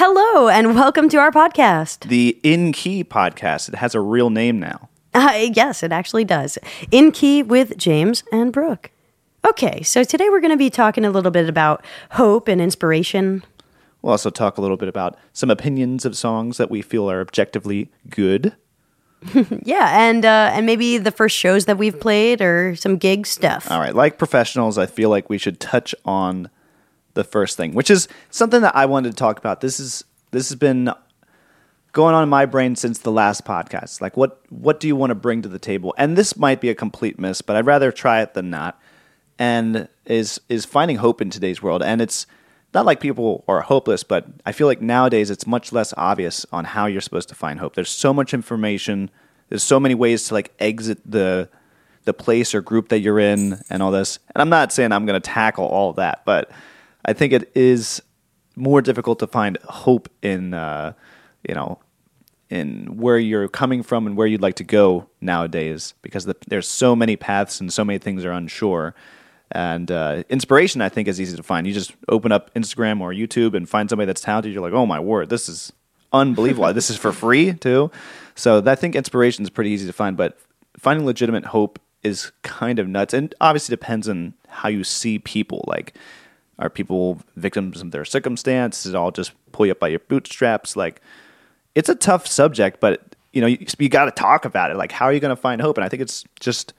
Hello, and welcome to our podcast. The In Key podcast. It has a real name now. Uh, yes, it actually does. In Key with James and Brooke. Okay, so today we're going to be talking a little bit about hope and inspiration. We'll also talk a little bit about some opinions of songs that we feel are objectively good. Yeah, and uh, and maybe the first shows that we've played or some gig stuff. All right, like professionals, I feel like we should touch on the first thing, which is something that I wanted to talk about. This is this has been going on in my brain since the last podcast. Like what what do you want to bring to the table? And this might be a complete miss, but I'd rather try it than not. And is is finding hope in today's world. And it's not like people are hopeless, but I feel like nowadays it's much less obvious on how you're supposed to find hope. There's so much information. There's so many ways to like exit the the place or group that you're in and all this. And I'm not saying I'm going to tackle all that, but I think it is more difficult to find hope in uh, you know in where you're coming from and where you'd like to go nowadays because the, there's so many paths and so many things are unsure. And uh, inspiration, I think, is easy to find. You just open up Instagram or YouTube and find somebody that's talented. You're like, oh my word, this is unbelievable. this is for free too. So I think inspiration is pretty easy to find, but finding legitimate hope is kind of nuts, and obviously depends on how you see people. Like, are people victims of their circumstance? Is it all just pull you up by your bootstraps? Like, it's a tough subject, but you know, you, you got to talk about it. Like, how are you going to find hope? And I think it's just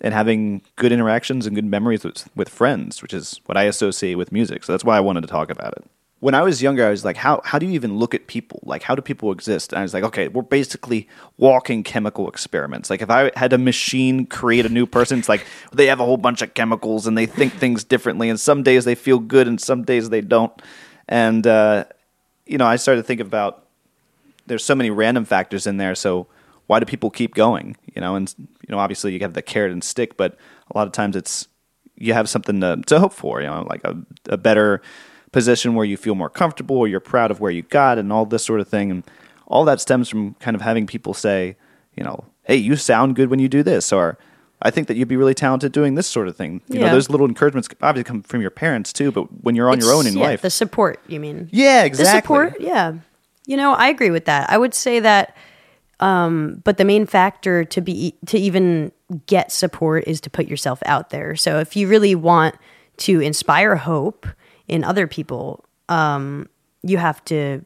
in having good interactions and good memories with, with friends, which is what I associate with music. So that's why I wanted to talk about it. When I was younger, I was like, how, how do you even look at people? Like, how do people exist? And I was like, okay, we're basically walking chemical experiments. Like, if I had a machine create a new person, it's like they have a whole bunch of chemicals and they think things differently. And some days they feel good and some days they don't. And, uh, you know, I started to think about there's so many random factors in there. So why do people keep going? You know, and you know, obviously you have the carrot and stick, but a lot of times it's you have something to, to hope for. You know, like a, a better position where you feel more comfortable, or you're proud of where you got, and all this sort of thing. And all that stems from kind of having people say, you know, hey, you sound good when you do this, or I think that you'd be really talented doing this sort of thing. You know, Yeah. those little encouragements obviously come from your parents too, but when you're on your own in yeah, life, The support, you mean? yeah, exactly. The support, yeah. You know, I agree with that. I would say that, um, but the main factor to be to even get support is to put yourself out there. So if you really want to inspire hope in other people, um, you have to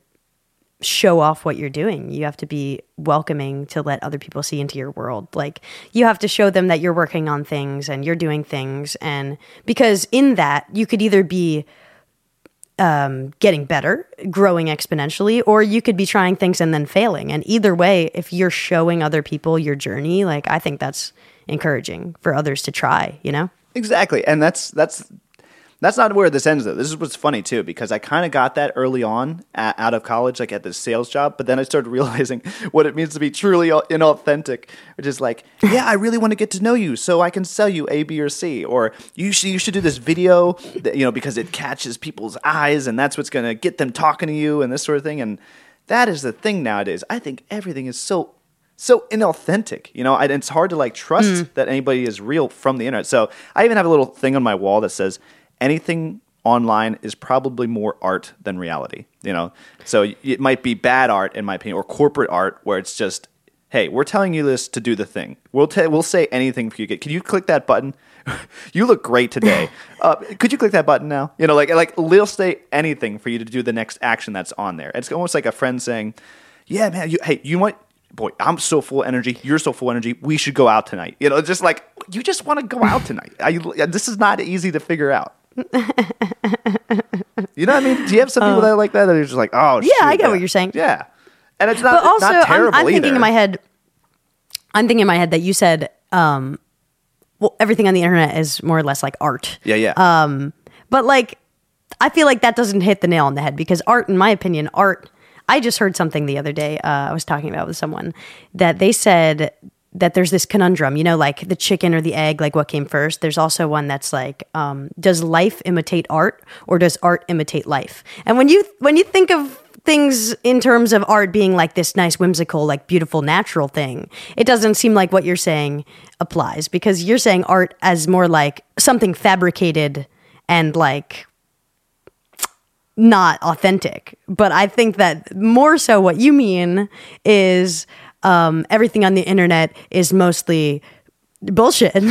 show off what you're doing. You have to be welcoming to let other people see into your world. Like you have to show them that you're working on things and you're doing things and because in that you could either be um, getting better, growing exponentially, or you could be trying things and then failing. And either way, if you're showing other people your journey, like I think that's encouraging for others to try, you know? Exactly, and that's that's that's not where this ends though. This is what's funny too because I kind of got that early on a out of college, like at this sales job. But then I started realizing what it means to be truly inauthentic, which is like, yeah, I really want to get to know you, so I can sell you A, B, or C, or you should you should do this video, that, you know, because it catches people's eyes, and that's what's going to get them talking to you, and this sort of thing. And that is the thing nowadays. I think everything is so so inauthentic, you know. It's hard to like trust mm. that anybody is real from the internet. So I even have a little thing on my wall that says anything online is probably more art than reality. You know, so it might be bad art in my opinion, or corporate art where it's just, hey, we're telling you this to do the thing. We'll ta- we'll say anything for you. Can you click that button? you look great today. uh, could you click that button now? You know, like like they'll say anything for you to do the next action that's on there. It's almost like a friend saying, "Yeah, man, you hey, you what?" Boy, I'm so full of energy. You're so full of energy. We should go out tonight. You know, just like you just want to go out tonight. I, this is not easy to figure out. you know what I mean? Do you have some people that are like that? That are just like, oh, Yeah, I get what you're saying. Yeah, and it's not. but also, not I'm, I'm thinking in my head, I'm thinking in my head that you said, um, well, everything on the internet is more or less like art. Yeah, yeah. Um, but like, I feel like that doesn't hit the nail on the head because art, in my opinion, art. I just heard something the other day. Uh, I was talking about with someone that they said that there's this conundrum, you know, like the chicken or the egg, like what came first. There's also one that's like, um, does life imitate art or does art imitate life? And when you when you think of things in terms of art being like this nice, whimsical, like beautiful, natural thing, it doesn't seem like what you're saying applies because you're saying art as more like something fabricated and like not authentic. But I think that more so what you mean is um, everything on the internet is mostly bullshit.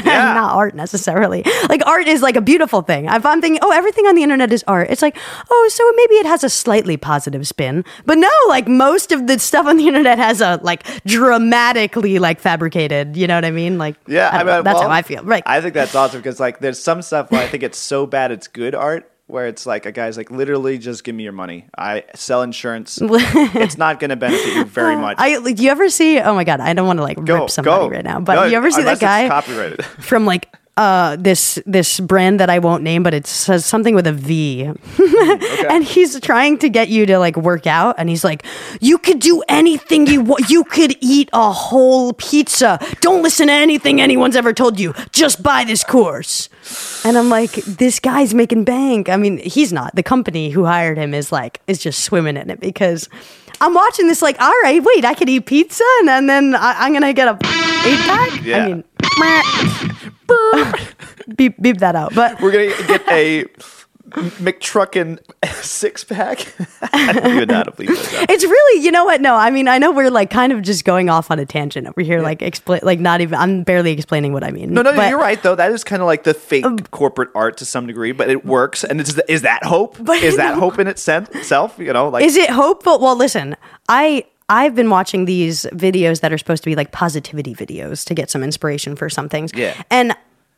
Yeah. not art necessarily. Like art is like a beautiful thing. If i'm thinking oh everything on the internet is art it's like oh so maybe it has a slightly positive spin. But no like most of the stuff on the internet has a like dramatically like fabricated you know what i mean? Like Yeah, I I mean, that's well, how i feel. Right. I think that's awesome because like there's some stuff where I think it's so bad it's good art. Where it's like a guy's like literally just give me your money. I sell insurance. it's not going to benefit you very much. I like, do you ever see? Oh my god, I don't want to like go rip somebody go right now, but No, you ever see that guy copyrighted. from like uh this this brand that I won't name, but it says something with a V, and he's trying to get you to like work out, and he's like, "You could do anything you want. You could eat a whole pizza. Don't listen to anything anyone's ever told you. Just buy this course." And I'm like, this guy's making bank. I mean, he's not. The company who hired him is like, is just swimming in it because I'm watching this like, all right, wait, I could eat pizza and then, then I, I'm going to get a eight pack. Yeah. I mean, beep, beep that out. But We're gonna get a McTruckin six pack. I don't even know how to bleep this it's really, you know what? No, I mean, I know we're like kind of just going off on a tangent over here, like explain, like not even, I'm barely explaining what I mean. No, no, But- you're right though. That is kind of like the fake um, corporate art to some degree, but it works. And it's, is that hope? But- is that hope in itself? You know, like Is it hopeful? Well, listen, I I've been watching these videos that are supposed to be like positivity videos to get some inspiration for some things. Yeah. and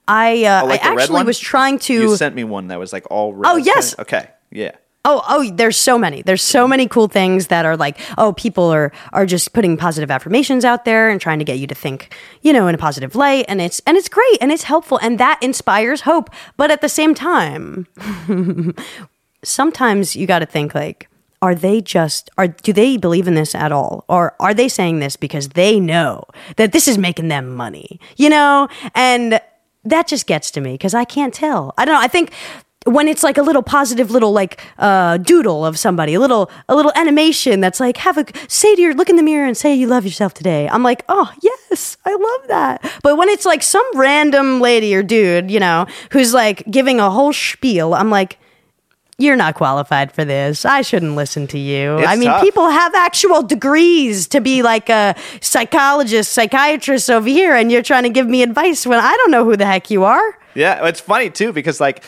I uh, Oh, like I actually was trying to. You sent me one that was like all red. Oh, yes. Okay. Yeah. Oh, oh, there's so many. There's so many cool things that are like, oh, people are are just putting positive affirmations out there and trying to get you to think, you know, in a positive light and it's and it's great and it's helpful and that inspires hope. But at the same time, sometimes you got to think like are they just are do they believe in this at all? Or are they saying this because they know that this is making them money you know? And that just gets to me because i can't tell. I don't know i think when it's like a little positive little like uh, doodle of somebody a little a little animation that's like have a say to your look in the mirror and say you love yourself today. I'm like oh yes i love that. But when it's like some random lady or dude you know who's like giving a whole spiel i'm like you're not qualified for this. I shouldn't listen to you. It's I mean, tough. people have actual degrees to be like a psychologist, psychiatrist over here, and you're trying to give me advice when I don't know who the heck you are. Yeah. It's funny too because like,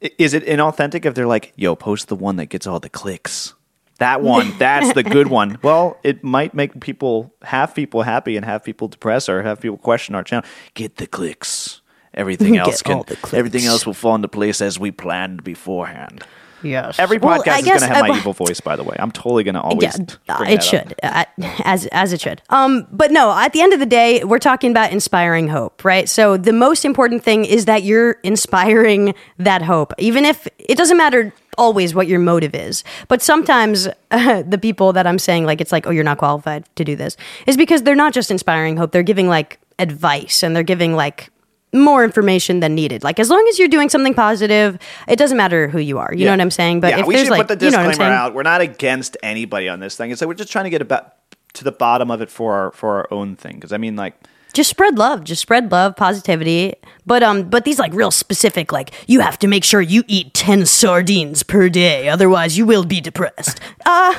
is it inauthentic if they're like, "Yo, post the one that gets all the clicks." That one, that's the good one. Well, it might make people half people happy and half people depressed, or have people question our channel. Get the clicks. Everything Get else can. all the clicks. Everything else will fall into place as we planned beforehand. Yes. Every Well, podcast I is going to have uh, my evil voice. By the way, I'm totally going to always. Yeah, uh, bring it that up. should, uh, as as it should. Um, but no, at the end of the day, we're talking about inspiring hope, right? So the most important thing is that you're inspiring that hope, even if it doesn't matter always what your motive is. But sometimes uh, the people that I'm saying like it's like, oh, you're not qualified to do this, is because they're not just inspiring hope; they're giving like advice and they're giving like more information than needed. Like as long as you're doing something positive, it doesn't matter who you are. You know what I'm saying? But yeah, if we there's should like, put the you know disclaimer out. We're not against anybody on this thing. It's like we're just trying to get about to the bottom of it for our for our own thing. Because I mean, like, just spread love just spread love positivity but um but these like real specific like you have to make sure you eat 10 sardines per day otherwise you will be depressed uh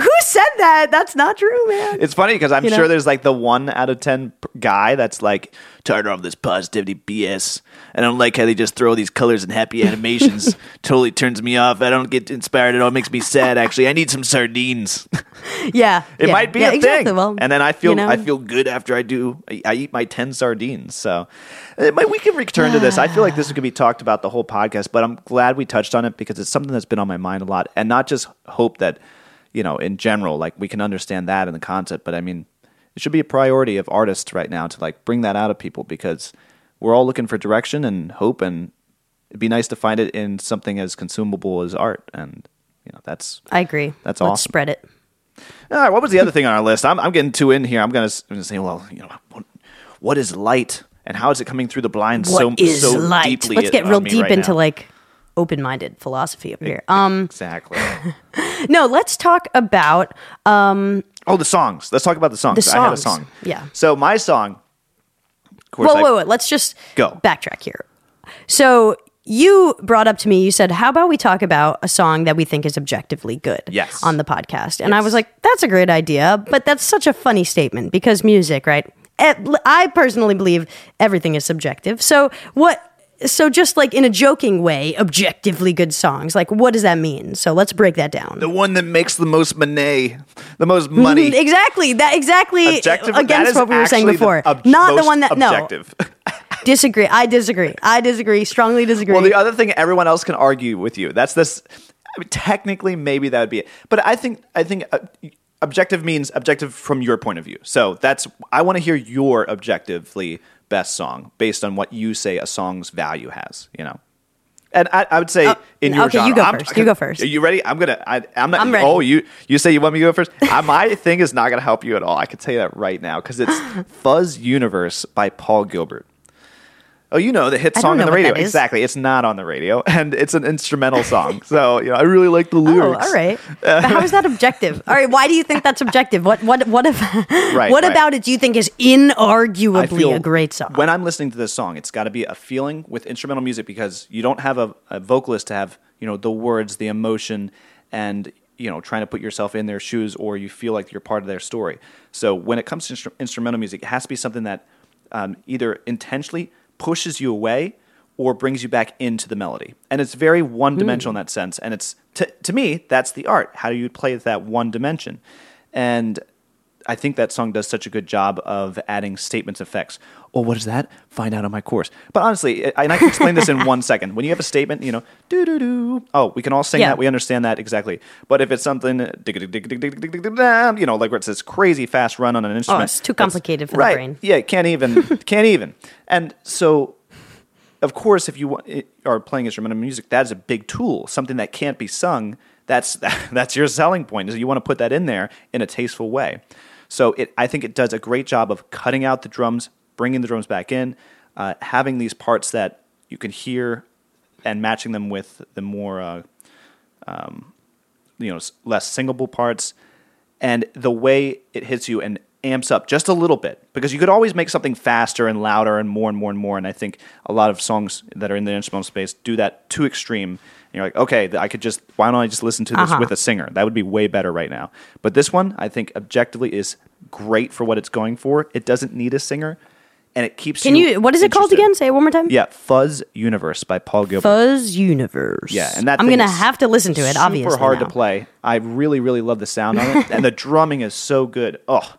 who said that that's not true man it's funny because I'm You know? sure there's like the one out of ten guy that's like tired of this positivity BS. I don't like how they just throw these colors and happy animations. totally turns me off. I don't get inspired at all. It makes me sad. Actually, I need some sardines. yeah It yeah, might be yeah, a exactly. thing. well and then I feel you know? I feel good after I do. I, I eat my ten sardines. So uh, might- we can return to this. I feel like this could be talked about the whole podcast, but I'm glad we touched on it because it's something that's been on my mind a lot, and not just hope that you know in general, like we can understand that in the concept, but I mean it should be a priority of artists right now to like bring that out of people because we're all looking for direction and hope, and it'd be nice to find it in something as consumable as art, and you know that's i agree That's let's awesome. spread it all right, what was the other thing on our list? I'm, I'm getting too in here. I'm going to say, well, you know, what, what is light and how is it coming through the blinds so, What is so light deeply? let's get real deep right into now? like open-minded philosophy over here um exactly. no let's talk about um Oh, the songs. Let's talk about the songs. The I had a song. yeah. So my song. Whoa, whoa, whoa. Let's just Go. backtrack here. So you brought up to me, you said, How about we talk about a song that we think is objectively good Yes. on the podcast? And I was like, That's a great idea. But that's such a funny statement because music, right? I personally believe everything is subjective. So, what? So, just like in a joking way, objectively good songs, like what does that mean? So, let's break that down. The one that makes the most money, the most money. Exactly. That exactly Objective, against is what we were saying actually the before. ob- Not the one that objective. no. Disagree. I disagree. I disagree. Strongly disagree. Well, the other thing everyone else can argue with you. That's this. I mean, technically, maybe that would be it. But I think I think uh, objective means objective from your point of view. So that's I want to hear your objectively best song based on what you say a song's value has. You know. And I, I would say Oh, in your okay, you go I'm- first. You go first. Are you ready? I'm gonna. I, I'm not. I'm ready. Oh, you you say you want me to go first? I, my thing is not gonna help you at all. I can tell you that right now because it's Fuzz Universe by Paul Gilbert. Oh, you know the hit song on the radio. Exactly, it's not on the radio, and it's an instrumental song. So you know, I really like the lyrics. Oh, lyrics. all right. But how is that objective? All right. Why do you think that's objective? What what what if, Right, what right. about it do you think is inarguably a great song? When I'm listening to this song, it's got to be a feeling with instrumental music because you don't have a, a vocalist to have you know the words, the emotion, and you know trying to put yourself in their shoes, or you feel like you're part of their story. So when it comes to instru- instrumental music, it has to be something that um, either intentionally pushes you away or brings you back into the melody. And it's very one hmm. dimensional in that sense. And it's to, to me, that's the art. How do you play that one dimension? And I think that song does such a good job of adding statements effects. Well, what is that? Find out on my course. But honestly, and I can explain this in one second. When you have a statement, you know, do do do. Oh, we can all sing yeah. that. We understand that exactly. But if it's something, you know, like where it's this crazy fast run on an instrument, oh, it's too complicated for right, the brain. Yeah, can't even, can't even. And so of course, if you are playing instrumental music, that is a big tool, something that can't be sung. That's that's your selling point is you want to put that in there in a tasteful way. So it, I think it does a great job of cutting out the drums, bringing the drums back in, uh, having these parts that you can hear, and matching them with the more uh, um, you know less singable parts. And the way it hits you and amps up just a little bit because you could always make something faster and louder and more and more and more. And i think a lot of songs that are in the instrumental space do that too extreme you're like okay i could just why don't i just listen to this Uh-huh. with a singer that would be way better right now but this one i think objectively is great for what it's going for it doesn't need a singer and it keeps Can you what is it called again? Say it one more time. yeah fuzz universe by paul gilbert Fuzz Universe. yeah, and that I'm gonna have to listen to it. Super Obviously, hard now. to play. I really, really love the sound on it, and the drumming is so good. Oh,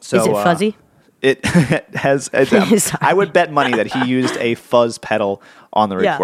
so Is it uh, fuzzy? it has. Um, I would bet money that he used a fuzz pedal on the Yeah.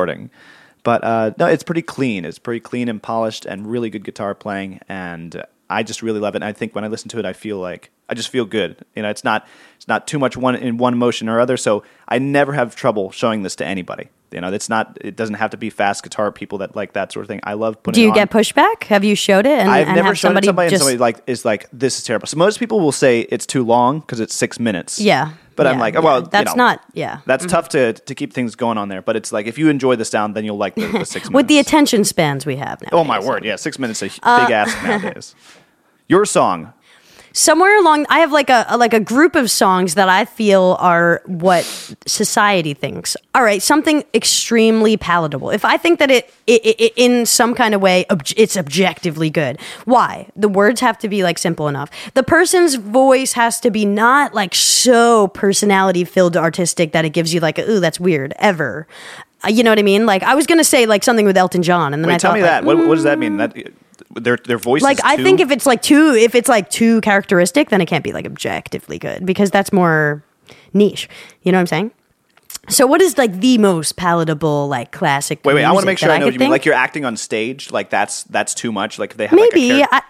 But uh, no, it's pretty clean. It's pretty clean and polished, and really good guitar playing. And I just really love it. And I think when I listen to it, I feel like I just feel good. You know, it's not it's not too much one in one motion or other. So I never have trouble showing this to anybody. You know, it's not. It doesn't have to be fast guitar people that like that sort of thing. I love putting. Do you on. get pushback? Have you showed it? And, I've and never shown somebody it to somebody just, and somebody like is like this is terrible. So most people will say it's too long because it's six minutes. Yeah. but I'm Yeah, like, yeah. well, you that's know, not. Yeah. That's tough to to keep things going on there. But it's like if you enjoy the sound, then you'll like the, the six minutes. With the attention spans we have now. oh my word, yeah, six minutes is a Uh, big ask nowadays. Your song, somewhere along i have like a, a- like a group of songs that i feel are what society thinks. All right something extremely palatable. If i think that it, it, it in some kind of way ob- it's objectively good. Why? The words have to be like simple enough. The person's voice has to be not like so personality filled artistic that it gives you like ooh that's weird ever. Uh, you know what i mean? Like i was gonna say like something with elton john and then wait, i tell thought me like, that. What, what does that mean? That their their voice like is I too- think if it's like too if it's like too characteristic, then it can't be like objectively good because that's more niche. You know what I'm saying? So what is like the most palatable like classic? wait, wait, I want to make sure that I know could what you mean. Like you're acting on stage, like that's that's too much. Like if they have like, a maybe character- I.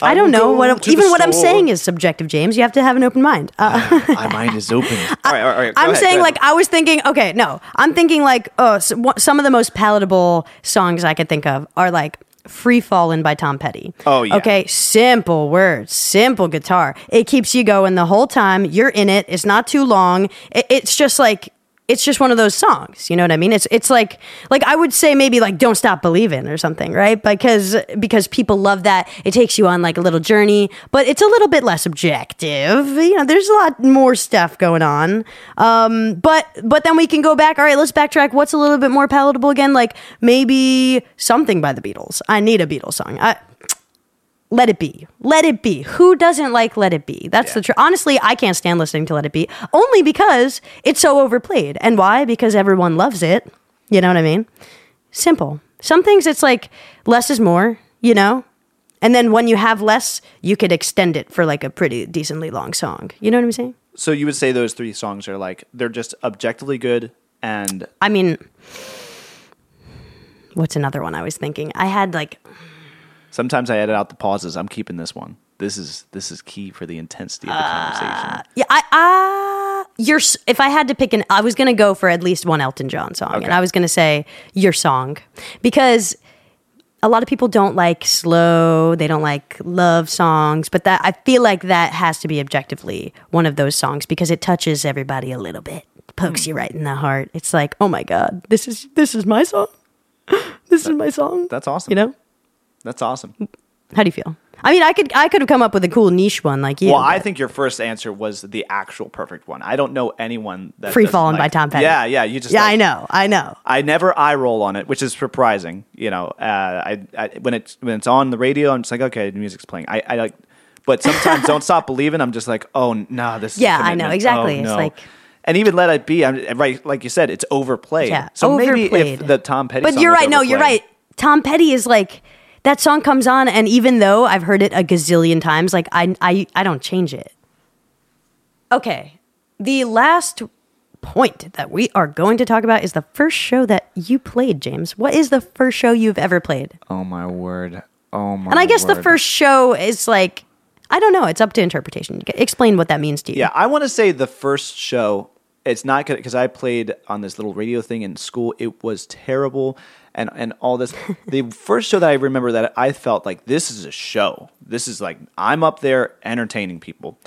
I I don't will know go what to even the what I'm saying is subjective, James. You have to have an open mind. Uh, my mind is open. all right, all right, all right. go I'm ahead, saying go like. I was thinking. Okay, no, I'm thinking like oh, so, what- some of the most palatable songs I could think of are like "Free Fallin'" by Tom Petty. Oh, yeah. Okay, simple words, simple guitar. It keeps you going the whole time. You're in it. It's not too long. It, it's just like. It's just one of those songs. You know what I mean? It's it's like like I would say maybe like "Don't Stop Believing" or something, right? Because because people love that. It takes you on like a little journey, but it's a little bit less objective. You know, there's a lot more stuff going on. Um, but but then we can go back. All right, let's backtrack. What's a little bit more palatable again? Like maybe something by the Beatles. I need a Beatles song. I, let it be. Let it be. Who doesn't like Let It Be? That's Yeah. the truth. Honestly, I can't stand listening to Let It Be only because it's so overplayed. And why? Because everyone loves it. You know what I mean? Simple. Some things it's like less is more, you know? And then when you have less, you could extend it for like a pretty decently long song. You know what I'm saying? So you would say those three songs are like they're just objectively good and I mean, what's another one I was thinking? I had like sometimes I edit out the pauses. I'm keeping this one. This is this is key for the intensity of the conversation. Yeah, I uh your s- if I had to pick an I was going to go for at least one Elton John song Okay. and I was going to say your song because a lot of people don't like slow, they don't like love songs, but that I feel like that has to be objectively one of those songs because it touches everybody a little bit. Pokes you right in the heart. It's like, "Oh my god, this is this is my song." This is my song. That's awesome. You know? That's awesome. How do you feel? I mean, I could I could have come up with a cool niche one like you. Well, I think your first answer was the actual perfect one. I don't know anyone that Free doesn't Fallin' by Tom Petty. Yeah, yeah. You just Yeah, like- I know. I know. I never eye roll on it, which is surprising. You know, uh, I, I when it's when it's on the radio, I'm just like, okay, the music's playing. I, I like, but sometimes don't stop believing. I'm just like, oh no, this. Is Yeah, I know, exactly. Oh, It's no. like- and even let it be. I'm right, like you said, it's overplayed. Yeah, so maybe overplayed. if the Tom Petty, But you're right. No, you're right. Tom Petty is like that song comes on, and even though I've heard it a gazillion times, like I I I don't change it. Okay, the last point that we are going to talk about is the first show that you played, James. What is the first show you've ever played? Oh my word! Oh my. And I guess the first show is like I don't know. It's up to interpretation. Explain what that means to you. Yeah, I want to say the first show. It's not good because I played on this little radio thing in school. It was terrible, and and all this. the first show that I remember that I felt like this is a show. This is like I'm up there entertaining people.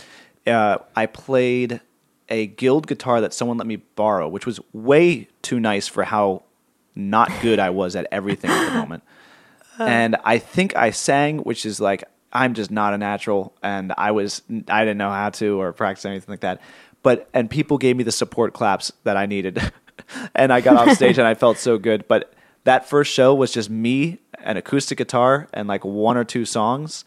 Uh, I played a guild guitar that someone let me borrow, which was way too nice for how not good I was at everything at the moment. and I think I sang, which is like I'm just not a natural, and I was I didn't know how to or practice anything like that. But and people gave me the support claps that I needed, and I got off stage and I felt so good. But that first show was just me, an acoustic guitar, and like one or two songs.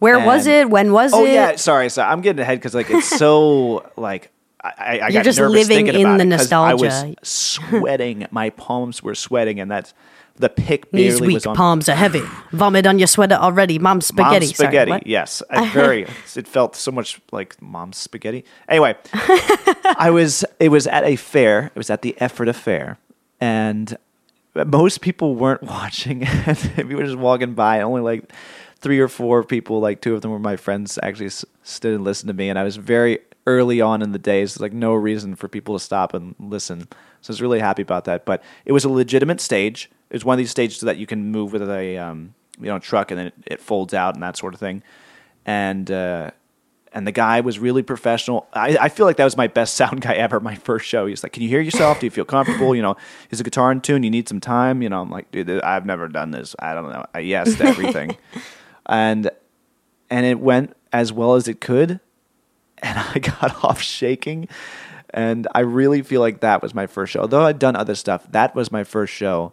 Where was it? When was Oh it? Oh yeah, sorry, so I'm getting ahead because like it's so like I, I, got just nervous living thinking in about the 'cause I nostalgia. was sweating, my palms were sweating, and that's the pick These barely weak was on. palms are heavy. Vomit on your sweater already. Mom's spaghetti. Mom's spaghetti. what? yes, very. it felt so much like mom's spaghetti. Anyway, I was. It was at a fair. It was at the Effort Affair, and most people weren't watching. We were just walking by. Only like three or four people, like two of them were my friends, actually stood and listened to me. And I was very early on in the day, so like no reason for people to stop and listen. So I was really happy about that. But it was a legitimate stage. It was one of these stages that you can move with a um, you know truck and then it, it folds out and that sort of thing. And uh, and the guy was really professional. I, I feel like that was my best sound guy ever. My first show. He's like, "Can you hear yourself? Do you feel comfortable? You know, is the guitar in tune? You need some time. You know." I'm like, "Dude, I've never done this. I don't know. I yes to everything." and and it went as well as it could, and I got off shaking. And I really feel like that was my first show. Although I'd done other stuff, that was my first show,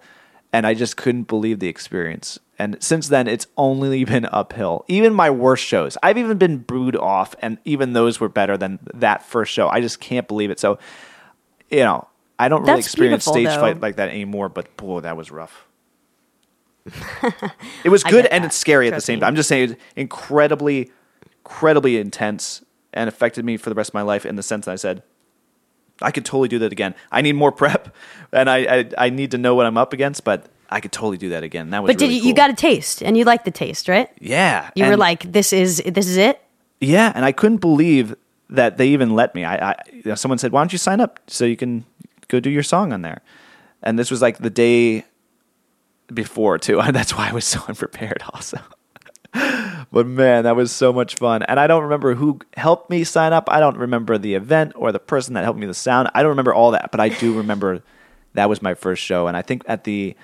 and I just couldn't believe the experience. And since then, it's only been uphill. Even my worst shows, I've even been booed off, and even those were better than that first show. I just can't believe it. So, you know, I don't really That's experience stage though. fight like that anymore. But boy, that was rough. it was good and it's scary at the same me. time. I'm just saying, incredibly, incredibly intense and affected me for the rest of my life in the sense that I said, I could totally do that again. I need more prep, and I I, I need to know what I'm up against, but I could totally do that again. That was But did really you, you cool. got a taste and you liked the taste, right? yeah. You were like, this is this is it. yeah, and I couldn't believe that they even let me. I, I you know, someone said, "Why don't you sign up so you can go do your song on there?" And this was like the day before too. That's why I was so unprepared, also. But man, that was so much fun. And I don't remember who helped me sign up. I don't remember the event or the person that helped me with the sound. I don't remember all that, but I do remember that was my first show. And I think at the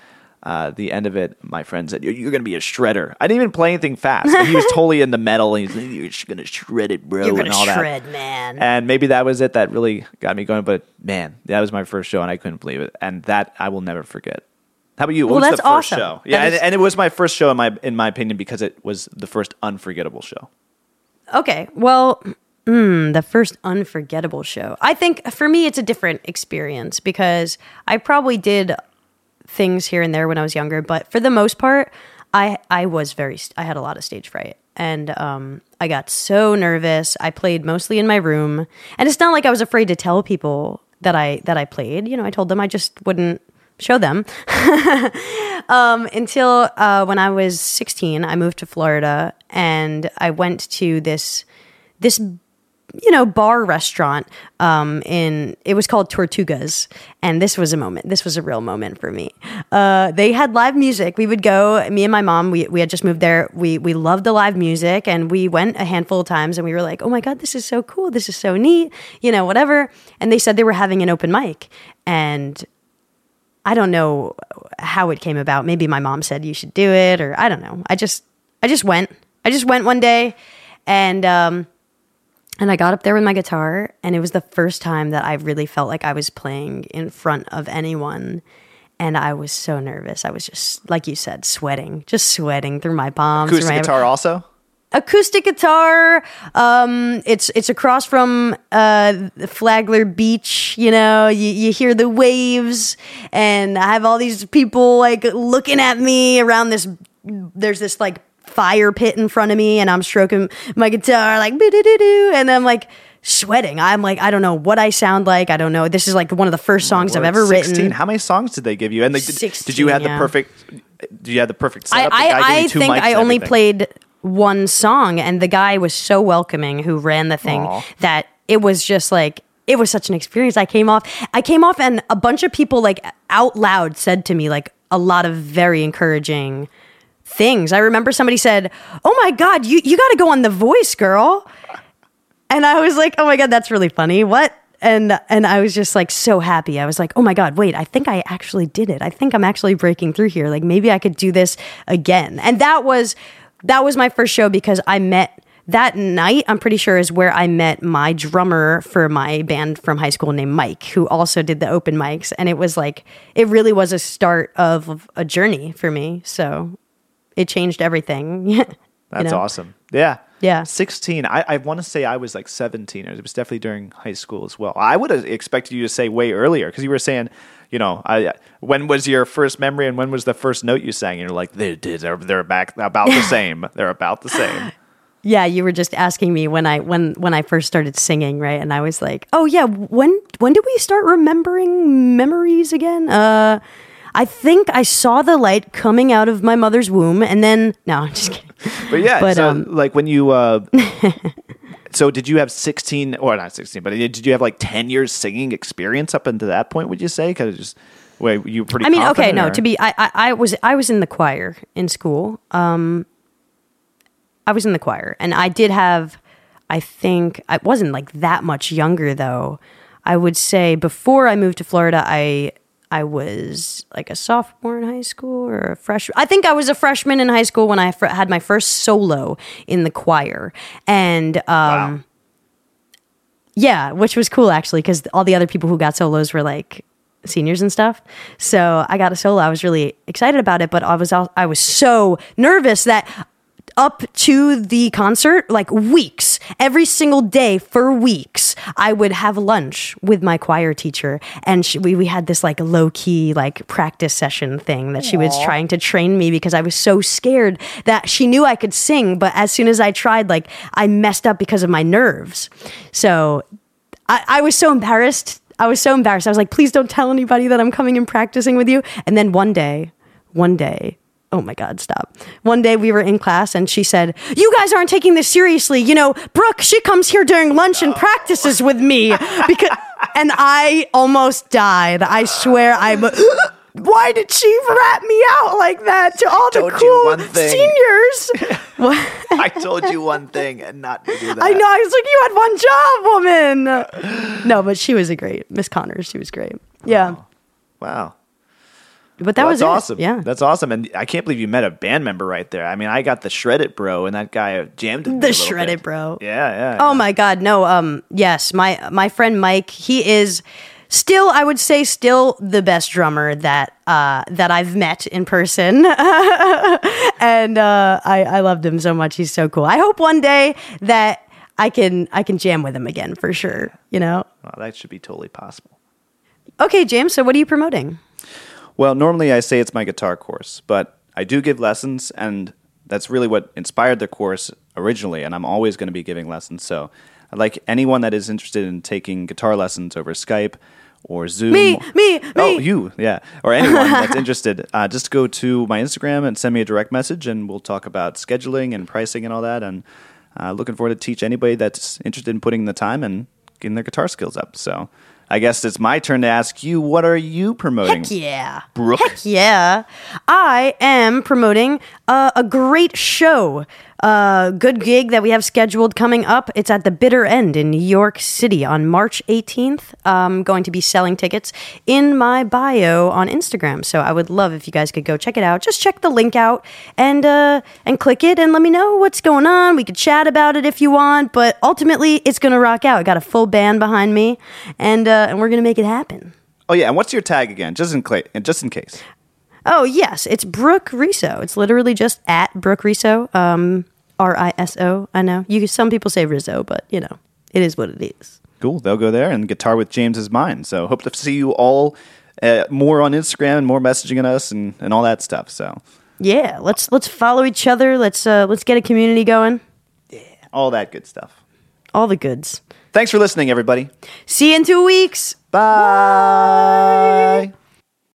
uh, the end of it, my friend said, "You're, you're going to be a shredder." I didn't even play anything fast. He was totally into metal. And he's like, "You're going to shred it, bro," You're and all shred, that. man. And maybe that was it that really got me going. But man, that was my first show, and I couldn't believe it. And that I will never forget. How about you? What Well, was that's the first awesome. show? Yeah, That and, and it was my first show in my in my opinion because it was the first unforgettable show. Okay, well, mm, the first unforgettable show. I think for me, it's a different experience because I probably did things here and there when I was younger, but for the most part, I I was very I had a lot of stage fright. And um, I got so nervous. I played mostly in my room, and it's not like I was afraid to tell people that I that I played. You know, I told them I just wouldn't show them. Um, until uh, when I was 16. I moved to Florida, and I went to this this you know bar restaurant um in it was called tortugas. And this was a moment this was a real moment for me. Uh they had live music. We would go me and my mom we, we had just moved there. We we loved the live music and we went a handful of times and we were like oh my god this is so cool. This is so neat you know whatever. And they said they were having an open mic. And I don't know how it came about. Maybe my mom said you should do it, or I don't know. I just, I just went. I just went one day, and um, and I got up there with my guitar, and it was the first time that I really felt like I was playing in front of anyone, and I was so nervous. I was just, like you said, sweating, just sweating through my palms. Acoustic my- guitar also. Acoustic guitar. Um, it's it's across from uh, Flagler Beach. You know, you, you hear the waves, and I have all these people like looking at me around this. There's this like fire pit in front of me, and I'm stroking my guitar like doo doo, and I'm like sweating. I'm like I don't know what I sound like. I don't know. This is like one of the first songs I've ever 16. written. How many songs did they give you? And they, did, did you have the perfect? Did you have the perfect I, setup? Gave I, I think I only everything. played one song, and the guy was so welcoming who ran the thing Aw. that it was just like it was such an experience. I came off, I came off, and a bunch of people like out loud said to me like a lot of very encouraging things. I remember somebody said, "Oh my god, you you got to go on The Voice, girl," and I was like, "Oh my god, that's really funny." What? And and I was just like so happy. I was like, "Oh my god, wait, I think I actually did it. I think I'm actually breaking through here. Like maybe I could do this again." And that was that was my first show because I met that night, I'm pretty sure is where I met my drummer for my band from high school named Mike, who also did the open mics. And it was like, it really was a start of a journey for me. So it changed everything. you That's know? awesome. Yeah. Yeah. 16. I, I want to say I was like 17. It was definitely during high school as well. I would have expected you to say way earlier because you were saying, you know, I, when was your first memory and when was the first note you sang? And you're like, they did. They're, they're back about the same. They're about the same. Yeah, you were just asking me when I when when I first started singing, right? And I was like, "Oh yeah, when when did we start remembering memories again?" Uh I think I saw the light coming out of my mother's womb and then no, I'm just kidding. But yeah, But, so um, like when you, uh, so did you have 16 or not 16, but did you have like 10 years singing experience up until that point, would you say? Because just, wait, you were pretty I mean, okay, no, or- to be I, I I was I was in the choir in school. Um I was in the choir and I did have I think I wasn't like that much younger though. I would say before I moved to Florida, I I was like a sophomore in high school or a freshman. I think I was a freshman in high school when I fr- had my first solo in the choir. And um Wow. yeah, which was cool actually because all the other people who got solos were like seniors and stuff. So I got a solo. I was really excited about it, but I was I was so nervous that up to the concert, like weeks, every single day for weeks, I would have lunch with my choir teacher, and she, we we had this like low key like practice session thing that she was trying to train me because I was so scared that she knew I could sing, but as soon as I tried, like I messed up because of my nerves. So I, I was so embarrassed. I was so embarrassed. I was like, please don't tell anybody that I'm coming and practicing with you. And then one day, one day, oh my God, stop. One day we were in class and she said, You guys aren't taking this seriously. You know, Brooke, she comes here during lunch and practices with me. Because and I almost died. I swear I'm why did she rat me out like that to all the cool seniors? What? I told you one thing and not to do that. I know. I was like, you had one job, woman. no, but she was a great Miss Connors. She was great. Yeah, Wow. But that Well, was that's awesome. Yeah, That's awesome. And I can't believe you met a band member right there. I mean, I got the shredded bro and that guy jammed with me a the shredded bit. bro. Yeah, yeah. Oh yeah. my god, no. Um, yes, my my friend Mike. He is still, I would say, still the best drummer that uh that I've met in person, and uh, I I loved him so much. He's so cool. I hope one day that I can I can jam with him again for sure. You know. Well, that should be totally possible. Okay, James. So what are you promoting? Well, normally I say it's my guitar course, but I do give lessons, and that's really what inspired the course originally, and I'm always going to be giving lessons. So I'd like anyone that is interested in taking guitar lessons over Skype or Zoom. Me, me, Oh, you, yeah. Or anyone that's interested, uh, just go to my Instagram and send me a direct message, and we'll talk about scheduling and pricing and all that. And uh, looking forward to teach anybody that's interested in putting the time and getting their guitar skills up. So I guess it's my turn to ask you, what are you promoting? Heck yeah. Brooke? Heck yeah. I am promoting uh, a great show, a good gig that we have scheduled coming up. It's at the Bitter End in New York City on March 18th. I'm going to be selling tickets in my bio on Instagram. So I would love if you guys could go check it out. Just check the link out and uh, and click it and let me know what's going on. We could chat about it if you want, but ultimately it's going to rock out. I got a full band behind me and uh, and we're going to make it happen. Oh yeah, and what's your tag again? Just in cla- just in case. Oh yes, it's Brooke Riso. It's literally just at Brooke Riso. Um, R I S O. I know you. Some people say Rizzo, but you know it is what it is. Cool. They'll go there and guitar with James is mine. So hope to see you all uh, more on Instagram and more messaging on us and, and all that stuff. So Yeah, let's let's follow each other. Let's uh, let's get a community going. Yeah, all that good stuff. All the goods. Thanks for listening, everybody. See you in two weeks. Bye.